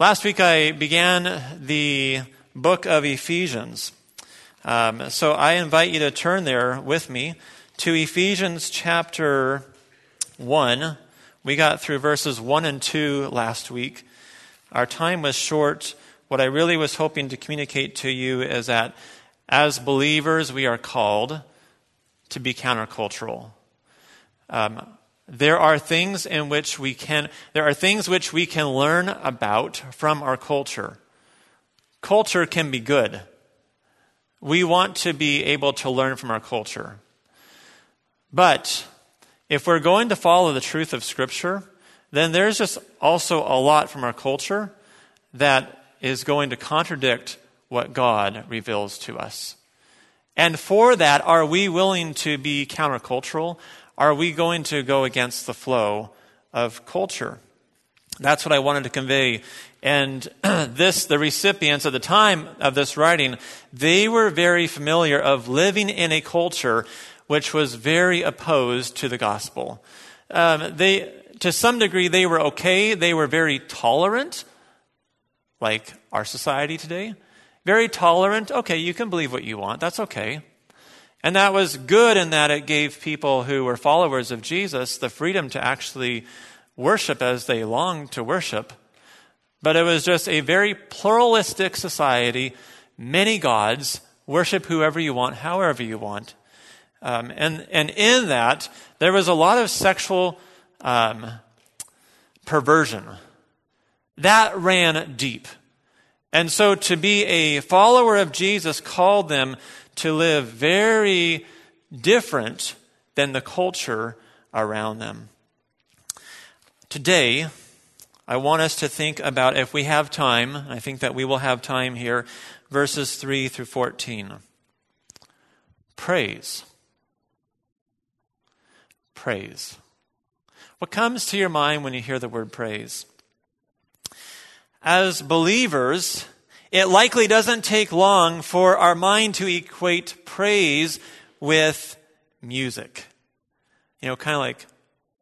Last week I began the book of Ephesians. Um, so I invite you to turn there with me to Ephesians chapter 1. We got through verses 1 and 2 last week. Our time was short. What I really was hoping to communicate to you is that as believers, we are called to be countercultural. Um, there are things in which we can there are things which we can learn about from our culture. Culture can be good. We want to be able to learn from our culture. But if we're going to follow the truth of scripture then there's just also a lot from our culture that is going to contradict what god reveals to us. And for that are we willing to be countercultural are we going to go against the flow of culture? That's what I wanted to convey. And this, the recipients at the time of this writing, they were very familiar of living in a culture which was very opposed to the gospel. Um, they, to some degree, they were okay. They were very tolerant, like our society today. Very tolerant. Okay, you can believe what you want. That's okay. And that was good in that it gave people who were followers of Jesus the freedom to actually worship as they longed to worship. But it was just a very pluralistic society, many gods, worship whoever you want, however you want. Um, and, and in that, there was a lot of sexual um, perversion. That ran deep. And so to be a follower of Jesus called them to live very different than the culture around them. Today, I want us to think about, if we have time, I think that we will have time here, verses 3 through 14. Praise. Praise. What comes to your mind when you hear the word praise? As believers, it likely doesn't take long for our mind to equate praise with music. You know, kind of like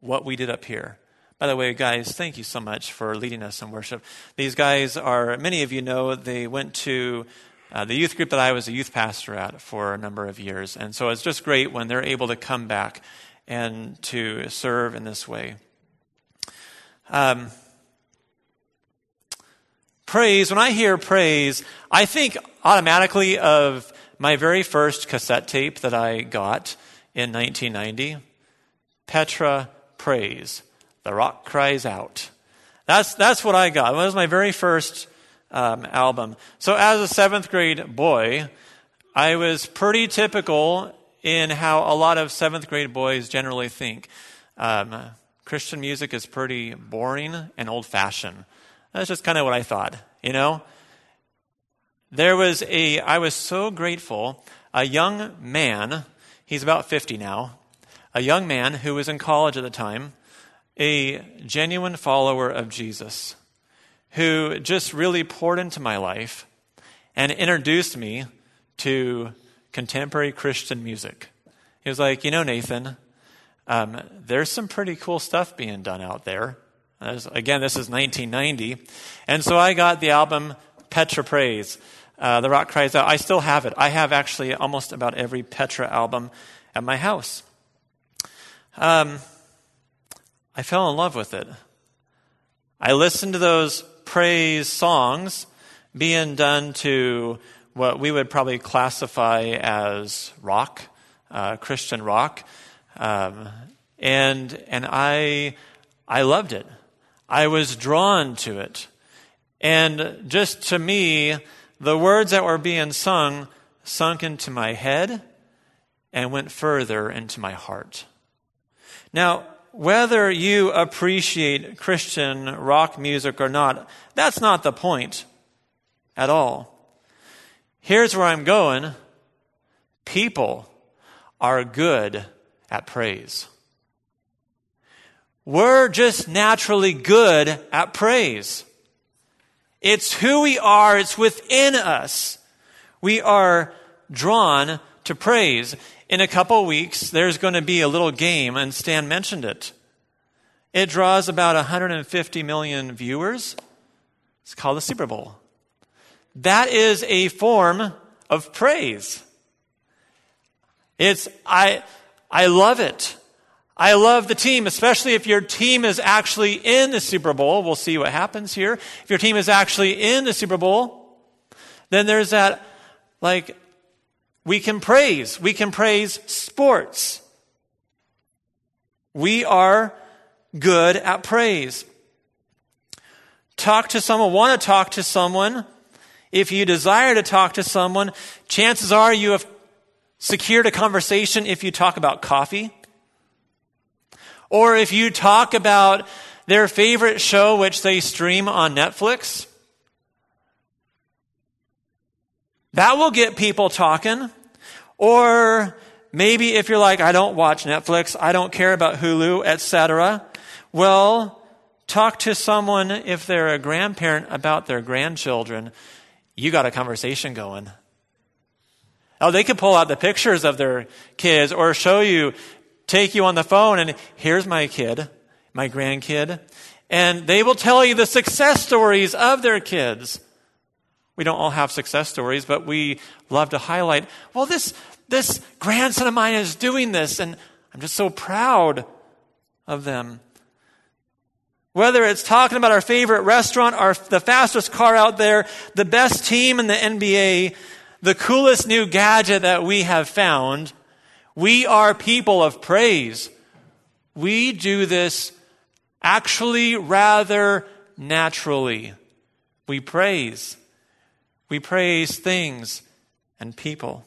what we did up here. By the way, guys, thank you so much for leading us in worship. These guys are, many of you know, they went to uh, the youth group that I was a youth pastor at for a number of years. And so it's just great when they're able to come back and to serve in this way. Um, praise, when I hear praise, I think automatically of my very first cassette tape that I got in 1990 Petra Praise. The Rock Cries Out. That's, that's what I got. It was my very first um, album. So, as a seventh grade boy, I was pretty typical in how a lot of seventh grade boys generally think. Um, Christian music is pretty boring and old fashioned. That's just kind of what I thought, you know? There was a, I was so grateful, a young man, he's about 50 now, a young man who was in college at the time, a genuine follower of Jesus, who just really poured into my life and introduced me to contemporary Christian music. He was like, You know, Nathan, um, there's some pretty cool stuff being done out there. As, again, this is 1990. And so I got the album Petra Praise. Uh, the Rock Cries Out. I still have it. I have actually almost about every Petra album at my house. Um, I fell in love with it. I listened to those praise songs being done to what we would probably classify as rock, uh, Christian rock, um, and and I I loved it. I was drawn to it. And just to me, the words that were being sung sunk into my head and went further into my heart. Now, whether you appreciate Christian rock music or not, that's not the point at all. Here's where I'm going people are good at praise. We're just naturally good at praise. It's who we are, it's within us. We are drawn to praise. In a couple weeks, there's going to be a little game, and Stan mentioned it. It draws about 150 million viewers. It's called the Super Bowl. That is a form of praise. It's, I, I love it. I love the team, especially if your team is actually in the Super Bowl. We'll see what happens here. If your team is actually in the Super Bowl, then there's that, like, we can praise. We can praise sports. We are good at praise. Talk to someone, want to talk to someone. If you desire to talk to someone, chances are you have secured a conversation if you talk about coffee. Or if you talk about their favorite show, which they stream on Netflix. That will get people talking. Or maybe if you're like, I don't watch Netflix, I don't care about Hulu, etc. Well, talk to someone if they're a grandparent about their grandchildren. You got a conversation going. Oh, they could pull out the pictures of their kids or show you, take you on the phone and here's my kid, my grandkid. And they will tell you the success stories of their kids. We don't all have success stories, but we love to highlight, well, this, this grandson of mine is doing this, and I'm just so proud of them. Whether it's talking about our favorite restaurant, our, the fastest car out there, the best team in the NBA, the coolest new gadget that we have found, we are people of praise. We do this actually rather naturally. We praise. We praise things and people.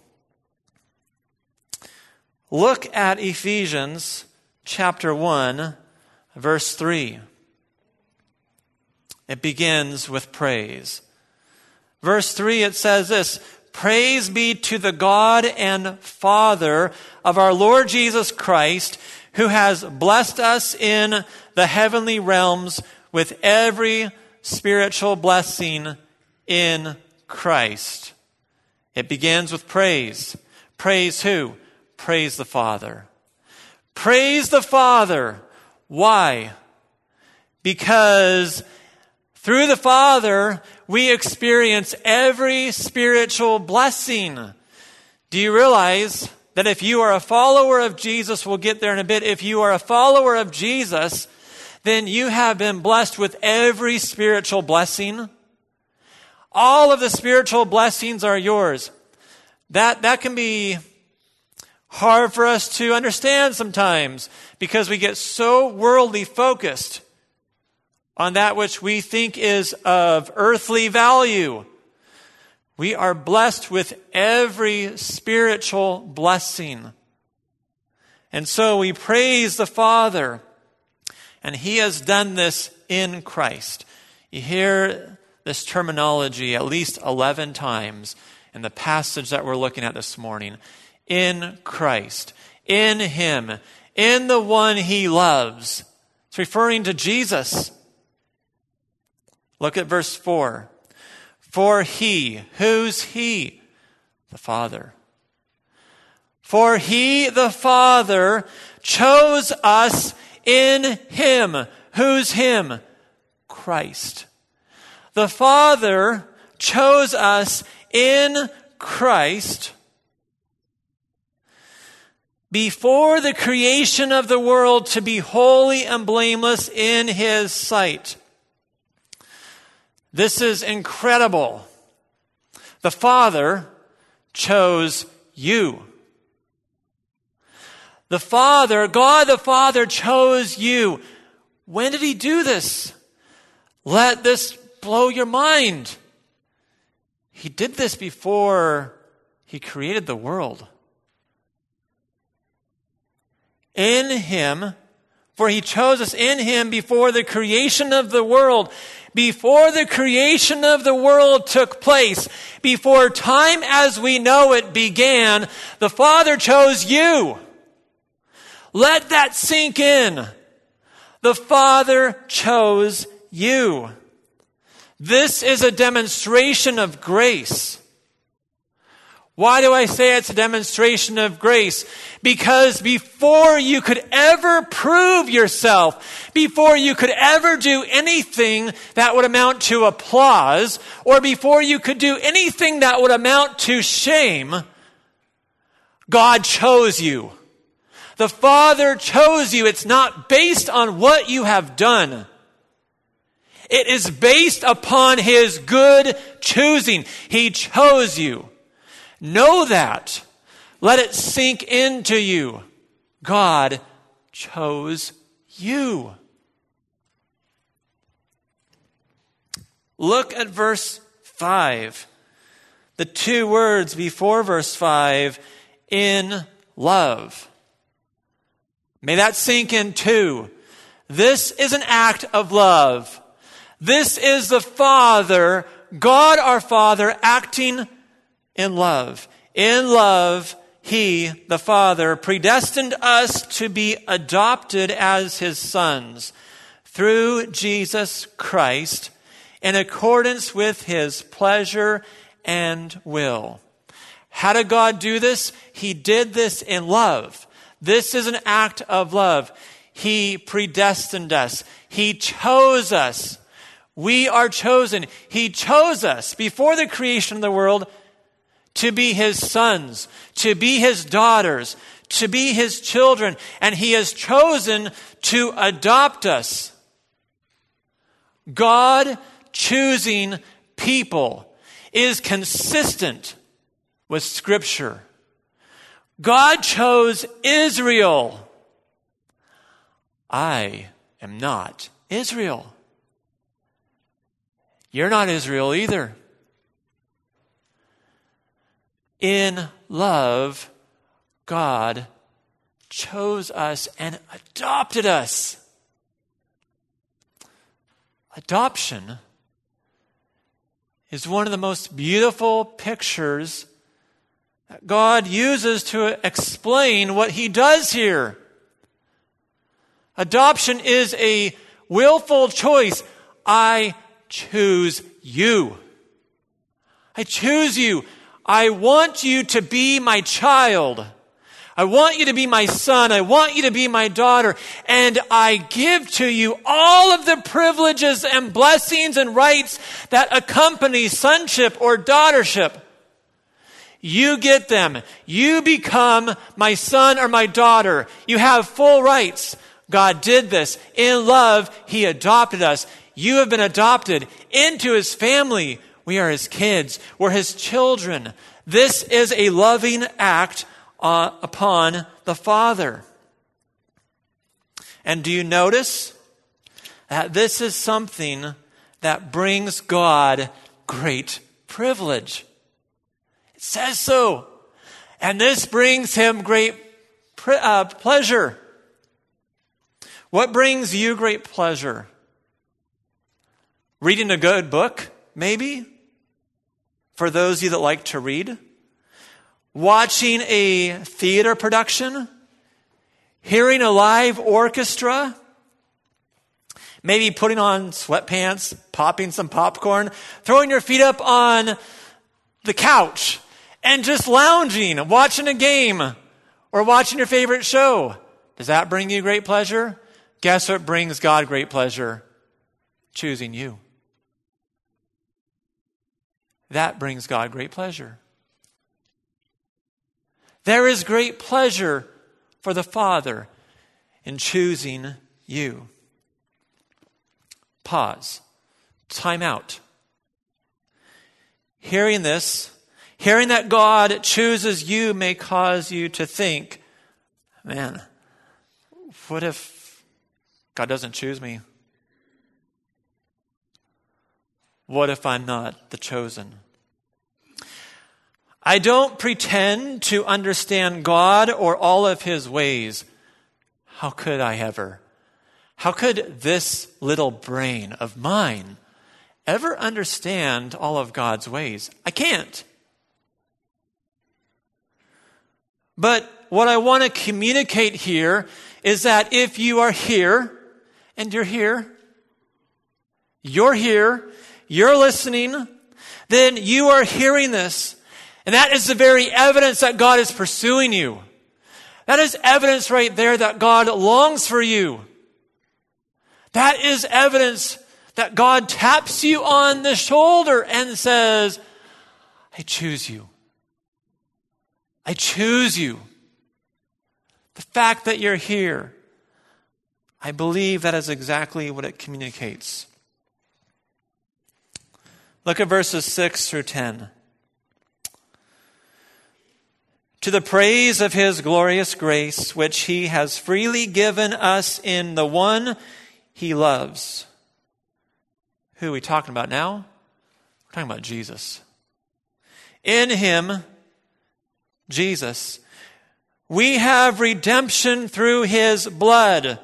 Look at Ephesians chapter 1, verse 3. It begins with praise. Verse 3, it says this Praise be to the God and Father of our Lord Jesus Christ, who has blessed us in the heavenly realms with every spiritual blessing in Christ. It begins with praise. Praise who? Praise the Father. Praise the Father. Why? Because through the Father, we experience every spiritual blessing. Do you realize that if you are a follower of Jesus, we'll get there in a bit, if you are a follower of Jesus, then you have been blessed with every spiritual blessing. All of the spiritual blessings are yours. That, that can be hard for us to understand sometimes because we get so worldly focused on that which we think is of earthly value. We are blessed with every spiritual blessing. And so we praise the Father, and He has done this in Christ. You hear this terminology at least 11 times in the passage that we're looking at this morning. In Christ, in Him, in the one He loves. It's referring to Jesus. Look at verse 4. For He, who's He? The Father. For He, the Father, chose us in Him. Who's Him? Christ the Father chose us in Christ before the creation of the world to be holy and blameless in His sight. This is incredible. The Father chose you. The Father, God the Father chose you. When did He do this? Let this blow your mind. He did this before he created the world. In him, for he chose us in him before the creation of the world. Before the creation of the world took place, before time as we know it began, the Father chose you. Let that sink in. The Father chose you. This is a demonstration of grace. Why do I say it's a demonstration of grace? Because before you could ever prove yourself, before you could ever do anything that would amount to applause, or before you could do anything that would amount to shame, God chose you. The Father chose you. It's not based on what you have done. It is based upon His good choosing. He chose you. Know that. Let it sink into you. God chose you. Look at verse 5. The two words before verse 5 in love. May that sink in too. This is an act of love. This is the Father, God our Father, acting in love. In love, He, the Father, predestined us to be adopted as His sons through Jesus Christ in accordance with His pleasure and will. How did God do this? He did this in love. This is an act of love. He predestined us. He chose us. We are chosen. He chose us before the creation of the world to be his sons, to be his daughters, to be his children, and he has chosen to adopt us. God choosing people is consistent with Scripture. God chose Israel. I am not Israel. You're not Israel either in love, God chose us and adopted us. Adoption is one of the most beautiful pictures that God uses to explain what He does here. Adoption is a willful choice. I choose you. I choose you. I want you to be my child. I want you to be my son. I want you to be my daughter. And I give to you all of the privileges and blessings and rights that accompany sonship or daughtership. You get them. You become my son or my daughter. You have full rights. God did this. In love, He adopted us. You have been adopted into His family we are his kids. We're his children. This is a loving act uh, upon the Father. And do you notice that this is something that brings God great privilege? It says so. And this brings him great uh, pleasure. What brings you great pleasure? Reading a good book, maybe? For those of you that like to read, watching a theater production, hearing a live orchestra, maybe putting on sweatpants, popping some popcorn, throwing your feet up on the couch, and just lounging, watching a game, or watching your favorite show. Does that bring you great pleasure? Guess what brings God great pleasure? Choosing you. That brings God great pleasure. There is great pleasure for the Father in choosing you. Pause. Time out. Hearing this, hearing that God chooses you may cause you to think, man, what if God doesn't choose me? What if I'm not the chosen? I don't pretend to understand God or all of his ways. How could I ever? How could this little brain of mine ever understand all of God's ways? I can't. But what I want to communicate here is that if you are here, and you're here, you're here, you're listening, then you are hearing this. And that is the very evidence that God is pursuing you. That is evidence right there that God longs for you. That is evidence that God taps you on the shoulder and says, I choose you. I choose you. The fact that you're here, I believe that is exactly what it communicates. Look at verses 6 through 10. To the praise of his glorious grace, which he has freely given us in the one he loves. Who are we talking about now? We're talking about Jesus. In him, Jesus, we have redemption through his blood,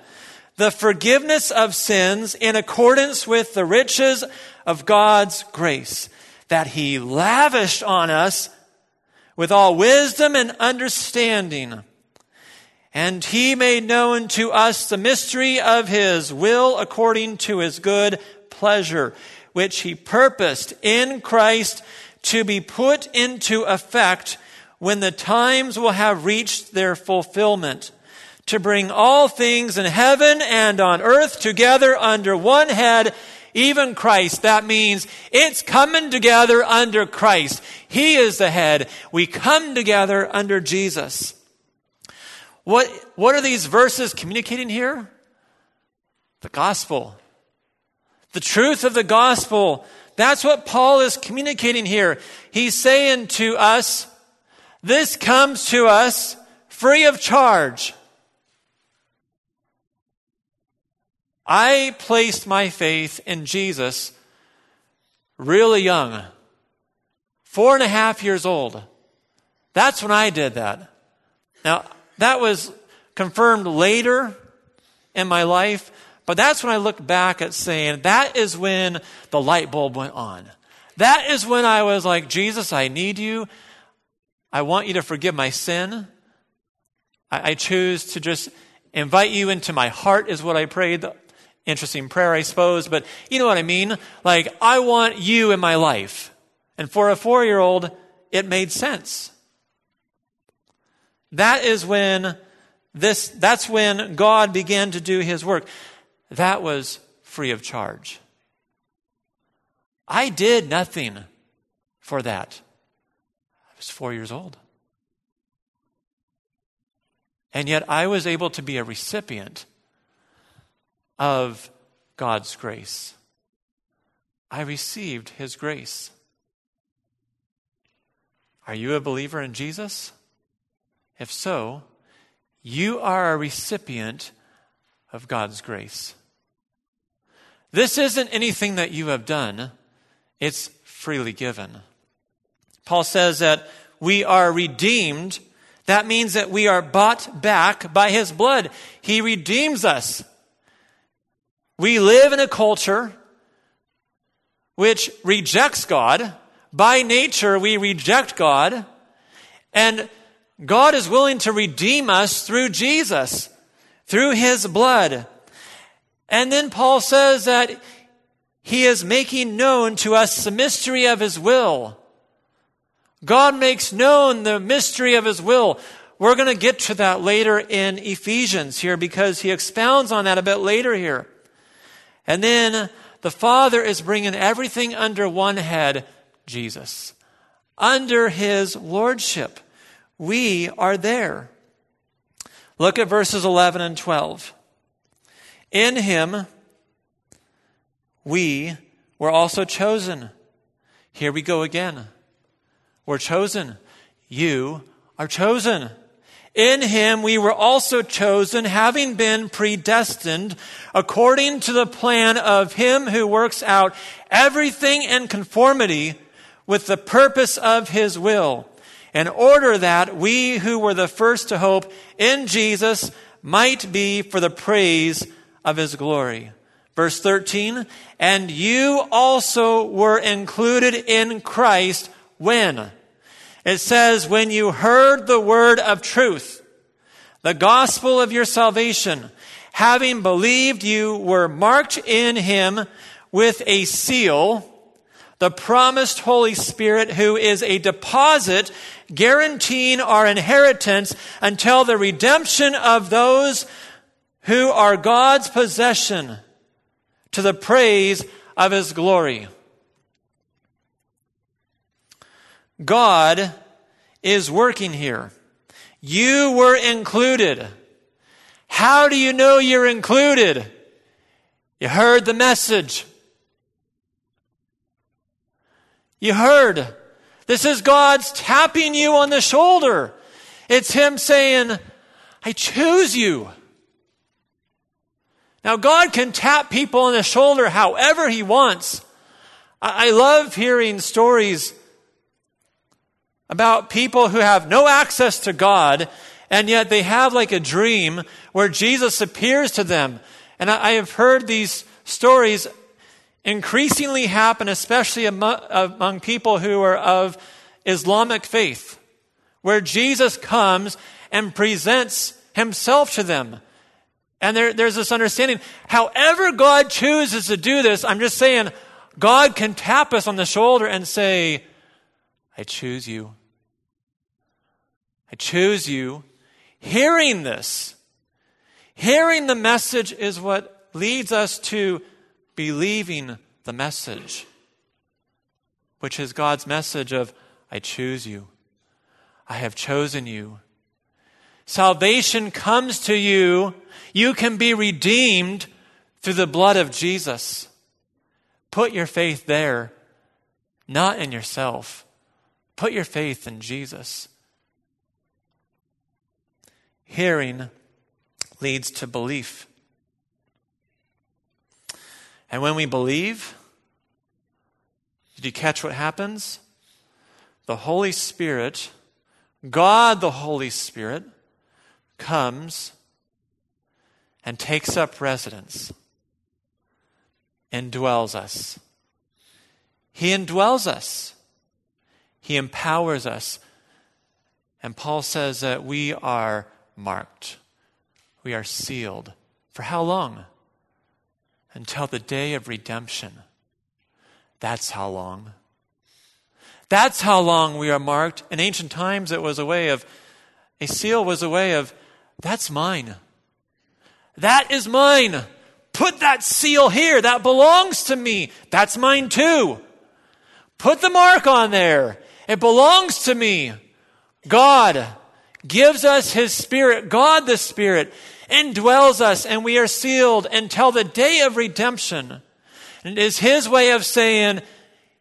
the forgiveness of sins in accordance with the riches of God's grace that he lavished on us with all wisdom and understanding. And he made known to us the mystery of his will according to his good pleasure, which he purposed in Christ to be put into effect when the times will have reached their fulfillment, to bring all things in heaven and on earth together under one head, even Christ. That means it's coming together under Christ. He is the head. We come together under Jesus. What, what are these verses communicating here? The gospel. The truth of the gospel. That's what Paul is communicating here. He's saying to us, this comes to us free of charge. I placed my faith in Jesus really young, four and a half years old. That's when I did that. Now, that was confirmed later in my life, but that's when I look back at saying, that is when the light bulb went on. That is when I was like, Jesus, I need you. I want you to forgive my sin. I, I choose to just invite you into my heart, is what I prayed interesting prayer, I suppose, but you know what I mean? Like, I want you in my life. And for a four year old, it made sense. That is when this, that's when God began to do his work. That was free of charge. I did nothing for that. I was four years old. And yet I was able to be a recipient of God's grace. I received His grace. Are you a believer in Jesus? If so, you are a recipient of God's grace. This isn't anything that you have done, it's freely given. Paul says that we are redeemed. That means that we are bought back by his blood. He redeems us. We live in a culture which rejects God. By nature, we reject God. And God is willing to redeem us through Jesus, through his blood. And then Paul says that he is making known to us the mystery of his will. God makes known the mystery of his will. We're going to get to that later in Ephesians here because he expounds on that a bit later here. And then the Father is bringing everything under one head, Jesus. Under his lordship. We are there. Look at verses 11 and 12. In him, we were also chosen. Here we go again. We're chosen. You are chosen. In him we were also chosen, having been predestined according to the plan of him who works out everything in conformity with the purpose of his will, in order that we who were the first to hope in Jesus might be for the praise of his glory. Verse 13, and you also were included in Christ when? It says, when you heard the word of truth, the gospel of your salvation, having believed you were marked in him with a seal, the promised Holy Spirit, who is a deposit guaranteeing our inheritance until the redemption of those who are God's possession to the praise of his glory. God is working here. You were included. How do you know you're included? You heard the message. You heard. This is God's tapping you on the shoulder. It's Him saying, I choose you. Now, God can tap people on the shoulder however He wants. I love hearing stories about people who have no access to God, and yet they have like a dream where Jesus appears to them. And I have heard these stories increasingly happen, especially among, among people who are of Islamic faith, where Jesus comes and presents himself to them. And there, there's this understanding. However, God chooses to do this, I'm just saying, God can tap us on the shoulder and say, I choose you. I choose you. Hearing this, hearing the message is what leads us to believing the message, which is God's message of, I choose you. I have chosen you. Salvation comes to you. You can be redeemed through the blood of Jesus. Put your faith there, not in yourself. Put your faith in Jesus. Hearing leads to belief. And when we believe, did you catch what happens? The Holy Spirit, God the Holy Spirit, comes and takes up residence, indwells us. He indwells us, He empowers us. And Paul says that we are marked, we are sealed. For how long? until the day of redemption. That's how long. That's how long we are marked. In ancient times, it was a way of, a seal was a way of, that's mine. That is mine. Put that seal here. That belongs to me. That's mine too. Put the mark on there. It belongs to me. God gives us His Spirit. God the Spirit indwells us and we are sealed until the day of redemption. And it is His way of saying,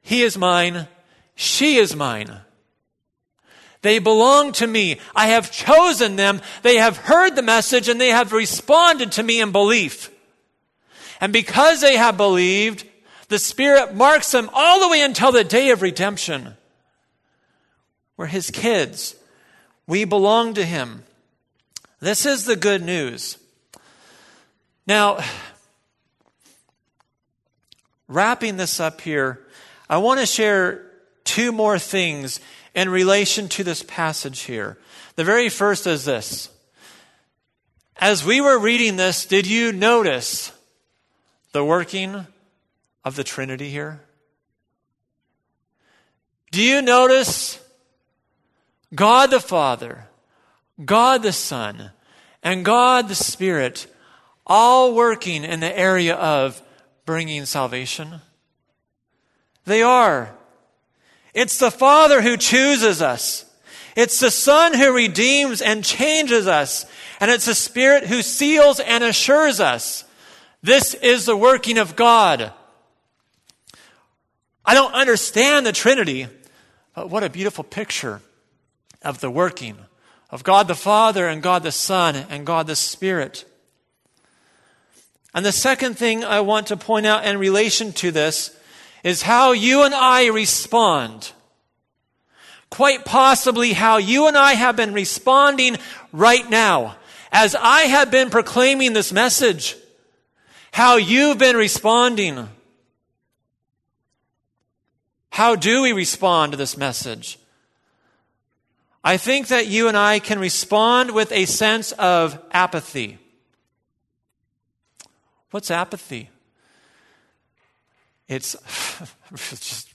He is mine, she is mine. They belong to me. I have chosen them. They have heard the message and they have responded to me in belief. And because they have believed, the Spirit marks them all the way until the day of redemption. We're His kids. We belong to Him. This is the good news. Now, wrapping this up here, I want to share two more things in relation to this passage here. The very first is this. As we were reading this, did you notice the working of the Trinity here? Do you notice God the Father, God the Son, and God the Spirit all working in the area of bringing salvation? They are. It's the Father who chooses us. It's the Son who redeems and changes us. And it's the Spirit who seals and assures us. This is the working of God. I don't understand the Trinity, but what a beautiful picture of the working of God the Father and God the Son and God the Spirit. And the second thing I want to point out in relation to this is how you and I respond. Quite possibly how you and I have been responding right now. As I have been proclaiming this message, how you've been responding. How do we respond to this message? I think that you and I can respond with a sense of apathy. What's apathy? It's just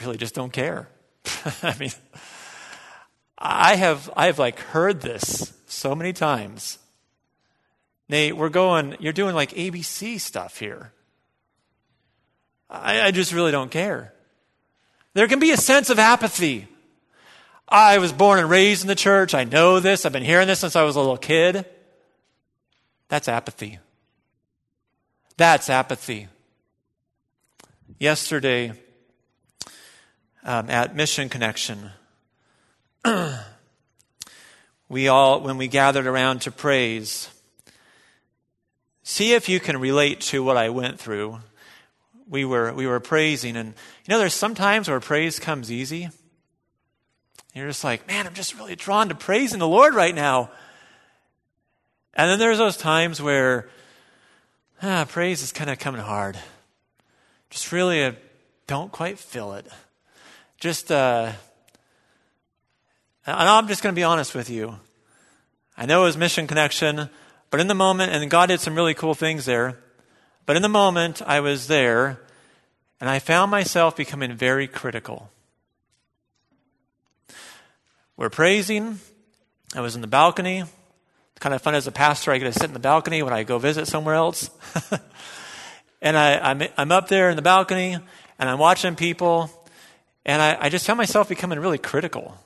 really just don't care. I mean, I have, I have like heard this so many times. Nate, we're going, you're doing like ABC stuff here. I, I just really don't care. There can be a sense of apathy. I was born and raised in the church. I know this. I've been hearing this since I was a little kid. That's apathy. That's apathy. Yesterday um, at Mission Connection, we all, when we gathered around to praise, see if you can relate to what I went through. We were, we were praising, and you know, there's some times where praise comes easy. You're just like, man, I'm just really drawn to praising the Lord right now. And then there's those times where ah, praise is kind of coming hard. Just really a, don't quite feel it. Just, uh, and I'm just going to be honest with you. I know it was Mission Connection, but in the moment, and God did some really cool things there, but in the moment I was there, and I found myself becoming very critical. We're praising. I was in the balcony. It's kind of fun as a pastor. I get to sit in the balcony when I go visit somewhere else. and I, I'm, I'm up there in the balcony and I'm watching people and I, I just found myself becoming really critical.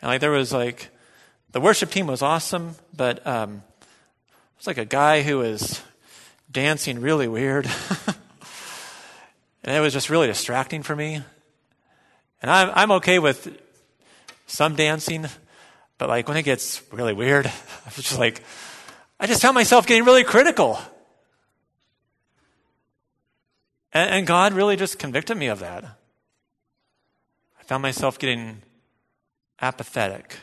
And like there was like, the worship team was awesome, but um, it was like a guy who was dancing really weird. and it was just really distracting for me. And I'm, I'm okay with some dancing, but like when it gets really weird, I was just like, I just found myself getting really critical. And, and God really just convicted me of that. I found myself getting apathetic.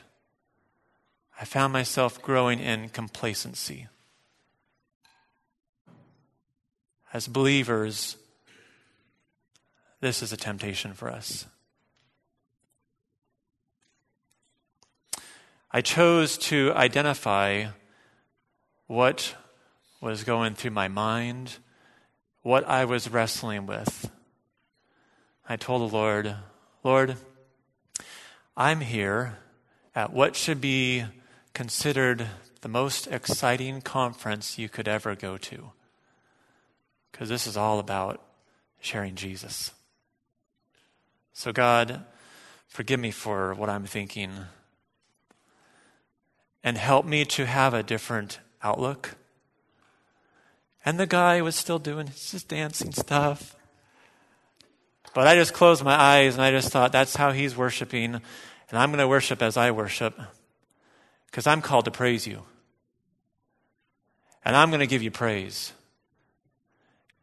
I found myself growing in complacency. As believers, this is a temptation for us. I chose to identify what was going through my mind, what I was wrestling with. I told the Lord, Lord, I'm here at what should be considered the most exciting conference you could ever go to. Because this is all about sharing Jesus. So, God, forgive me for what I'm thinking and help me to have a different outlook. And the guy was still doing his dancing stuff. But I just closed my eyes and I just thought, that's how he's worshiping. And I'm going to worship as I worship because I'm called to praise you. And I'm going to give you praise.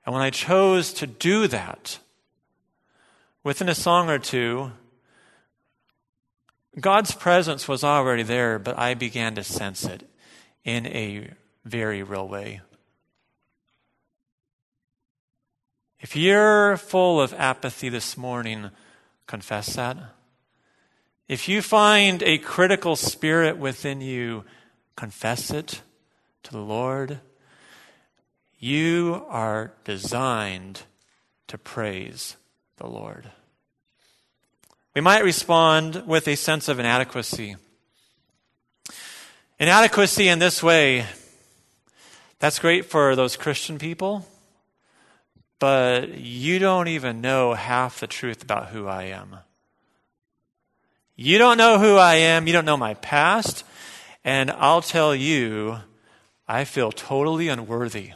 And when I chose to do that, within a song or two, God's presence was already there, but I began to sense it in a very real way. If you're full of apathy this morning, confess that. If you find a critical spirit within you, confess it to the Lord. You are designed to praise the Lord. We might respond with a sense of inadequacy. Inadequacy in this way, that's great for those Christian people, but you don't even know half the truth about who I am. You don't know who I am, you don't know my past, and I'll tell you, I feel totally unworthy.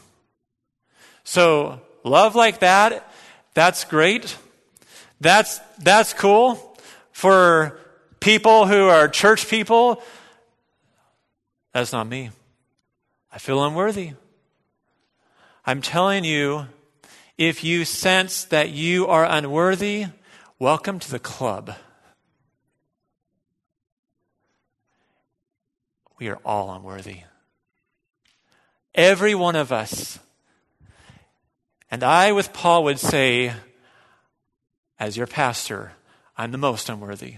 So, love like that, that's great. That's, that's cool for people who are church people. That's not me. I feel unworthy. I'm telling you, if you sense that you are unworthy, welcome to the club. We are all unworthy. Every one of us. And I, with Paul, would say, as your pastor, I'm the most unworthy.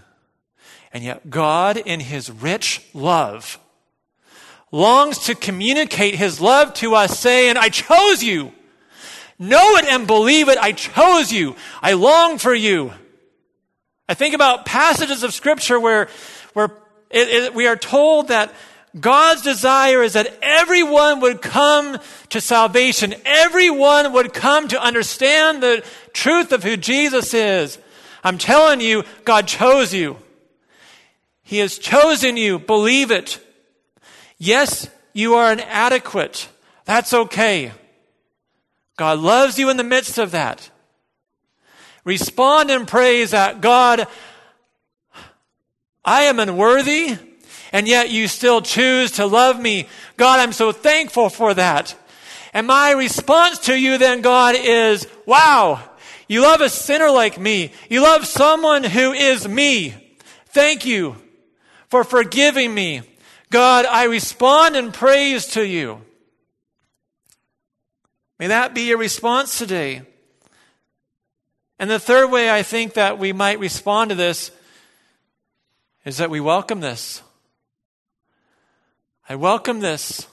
And yet, God, in His rich love, longs to communicate His love to us, saying, I chose you. Know it and believe it. I chose you. I long for you. I think about passages of Scripture where, where it, it, we are told that God's desire is that everyone would come to salvation. Everyone would come to understand the truth of who Jesus is. I'm telling you, God chose you. He has chosen you. Believe it. Yes, you are inadequate. That's okay. God loves you in the midst of that. Respond in praise that God, I am unworthy, and yet you still choose to love me. God, I'm so thankful for that. And my response to you then, God, is, wow, you love a sinner like me. You love someone who is me. Thank you for forgiving me. God, I respond in praise to you. May that be your response today. And the third way I think that we might respond to this is that we welcome this. I welcome this.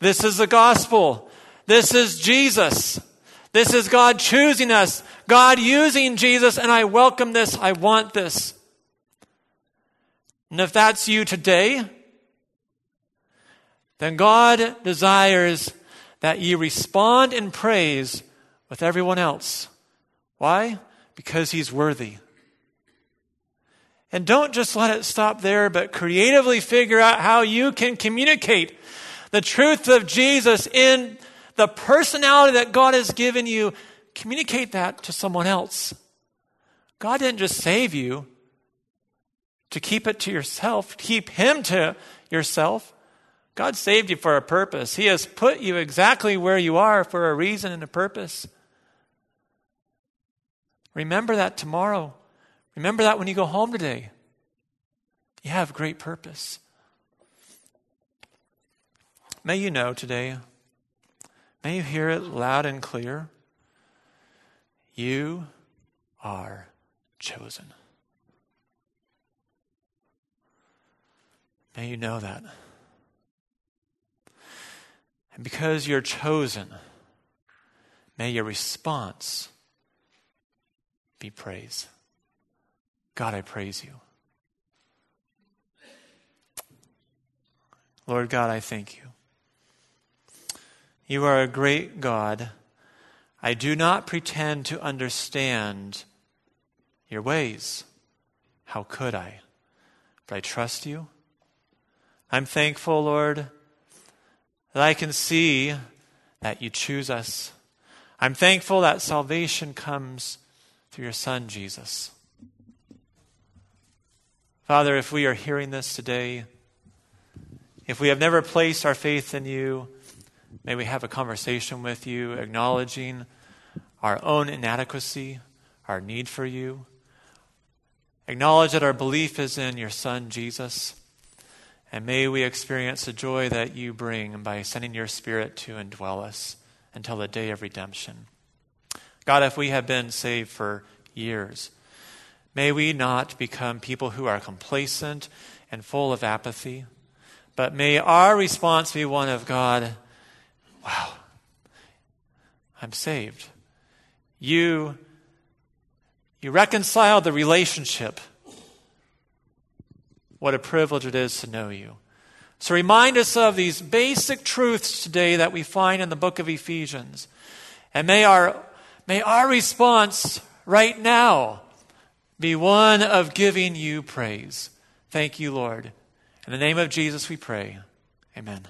This is the gospel. This is Jesus. This is God choosing us, God using Jesus, and I welcome this. I want this. And if that's you today, then God desires that you respond in praise with everyone else. Why? Because He's worthy. And don't just let it stop there, but creatively figure out how you can communicate the truth of Jesus in the personality that God has given you. Communicate that to someone else. God didn't just save you to keep it to yourself, keep Him to yourself. God saved you for a purpose. He has put you exactly where you are for a reason and a purpose. Remember that tomorrow. Remember that when you go home today. You have great purpose. May you know today, may you hear it loud and clear. You are chosen. May you know that. And because you're chosen, may your response be praise. God, I praise you. Lord God, I thank you. You are a great God. I do not pretend to understand your ways. How could I? But I trust you. I'm thankful, Lord, that I can see that you choose us. I'm thankful that salvation comes through your Son, Jesus. Father, if we are hearing this today, if we have never placed our faith in you, may we have a conversation with you, acknowledging our own inadequacy, our need for you. Acknowledge that our belief is in your Son, Jesus. And may we experience the joy that you bring by sending your Spirit to indwell us until the day of redemption. God, if we have been saved for years, may we not become people who are complacent and full of apathy, but may our response be one of God, wow, I'm saved. You, you reconcile the relationship what a privilege it is to know you. So remind us of these basic truths today that we find in the book of Ephesians. And may our, may our response right now be one of giving you praise. Thank you, Lord. In the name of Jesus we pray. Amen.